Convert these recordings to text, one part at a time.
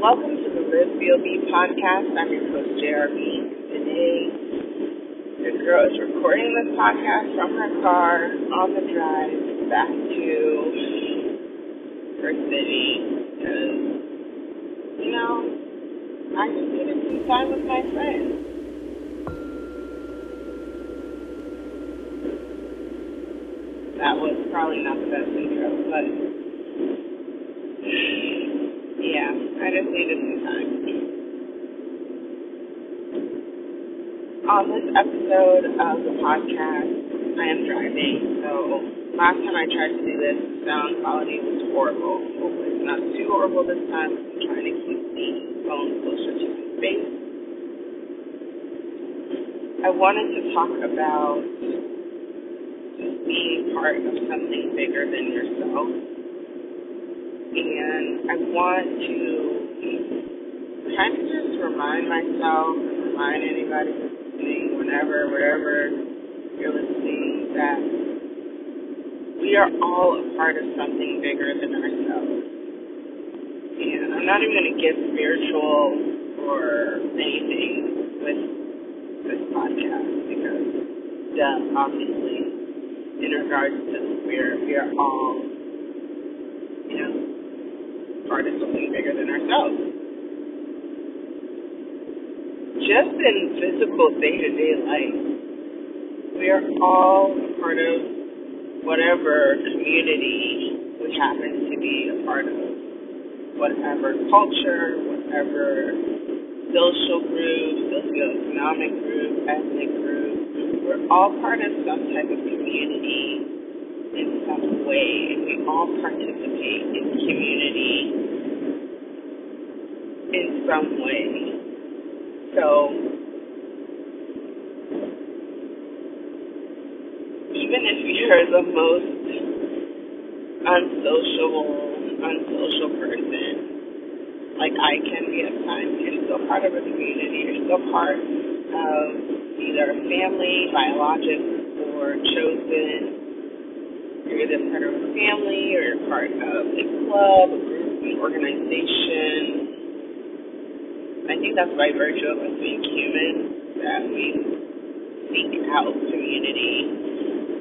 Welcome to the Live BOB podcast. I'm your host, JRB. Today, the girl is recording this podcast from her car on the drive back to her city because, you know, I just needed some time with my friends. That was probably not the best intro, but yeah, I just needed some time. On this episode of the podcast, I am driving, so last time I tried to do this, sound quality was horrible. Hopefully it's not too horrible this time. I'm trying to keep the phone closer to my face. I wanted to talk about just being part of something bigger than yourself and I want to kind of just remind myself and remind anybody whenever, wherever you're listening, that we are all a part of something bigger than ourselves. And I'm not even going to get spiritual or anything with this podcast because, duh, obviously, in regards to the spirit, we are all, you know, part of something bigger than ourselves. Just in physical day to day life, we are all part of whatever community we happen to be a part of. Whatever culture, whatever social group, socioeconomic group, ethnic group, we're all part of some type of community in some way, and we all participate in community in some way. So, even if you're the most unsociable, unsocial person, like I can be at times, you're still part of a community, you're still part of either a family, biologic, or chosen you're either part of a family or you're part of a club, a group, an organization. I think that's by virtue of us being human that we seek out community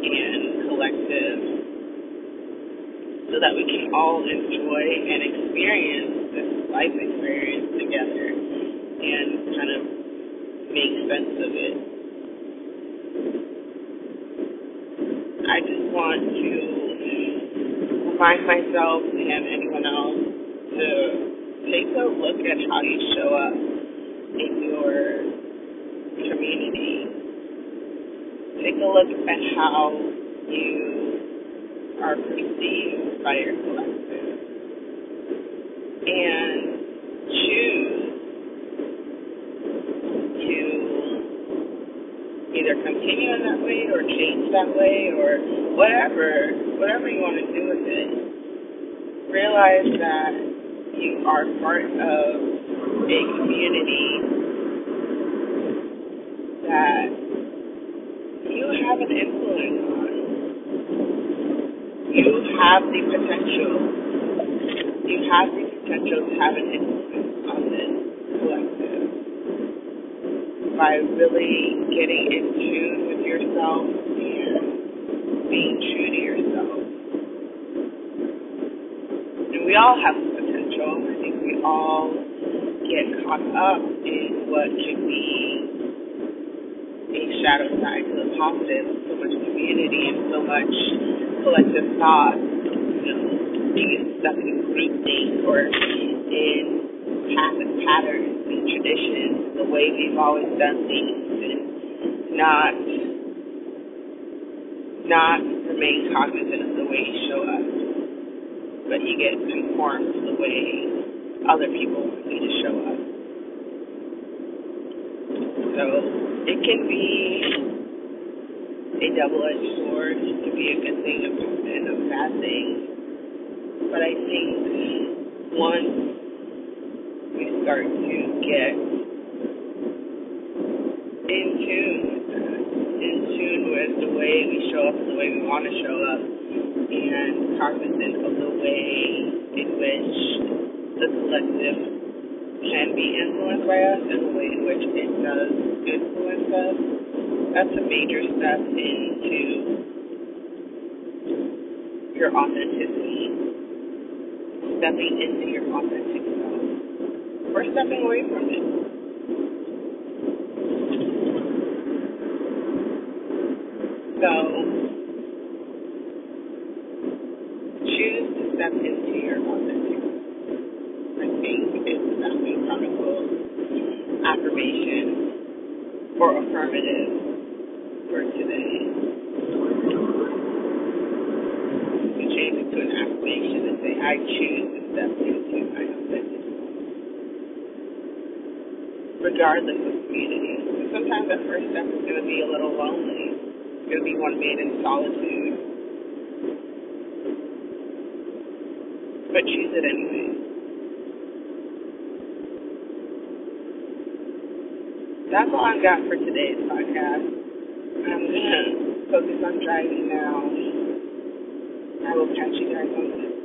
and collective so that we can all enjoy and experience this life experience together and kind of make sense of it. I just want to remind myself and anyone else to take a look at how you show up in your community. Take a look at how you are perceived by your collective. And choose to either continue in that way or change that way or whatever, whatever you want to do with it. Realize that you are part of a community that you have an influence on. You have the potential. You have the potential to have an influence on this collective by really getting in tune with yourself and being true to yourself. And we all have potential. I think we all get caught up in what can be a shadow side to the positive, so much community and so much collective thought, you know, being stuck in group things or in past patterns and traditions, the way we've always done things, and not not remain cognizant of the way you show up, but you get conformed to the way other people need to show up. So it can be a double-edged sword. It can be a good thing and a bad thing. But I think once we start to get in tune in tune with the way we show up, the way we want to show up, and cognizant of the way in which the collective can be influenced by us and the way in which it does influence us, that's a major step into your authenticity. Stepping into your authentic self. Or stepping away from it. So, choose to step into your authentic self. I think it's the Founding Chronicles affirmation or affirmative for today. You change it to an affirmation and say, I choose to step into my authentic self. Regardless of community. Sometimes that first step is going to be a little lonely going to be one made in solitude. But choose it anyway. That's all I've got for today's podcast. I'm going to focus on driving now. I will catch you guys on the next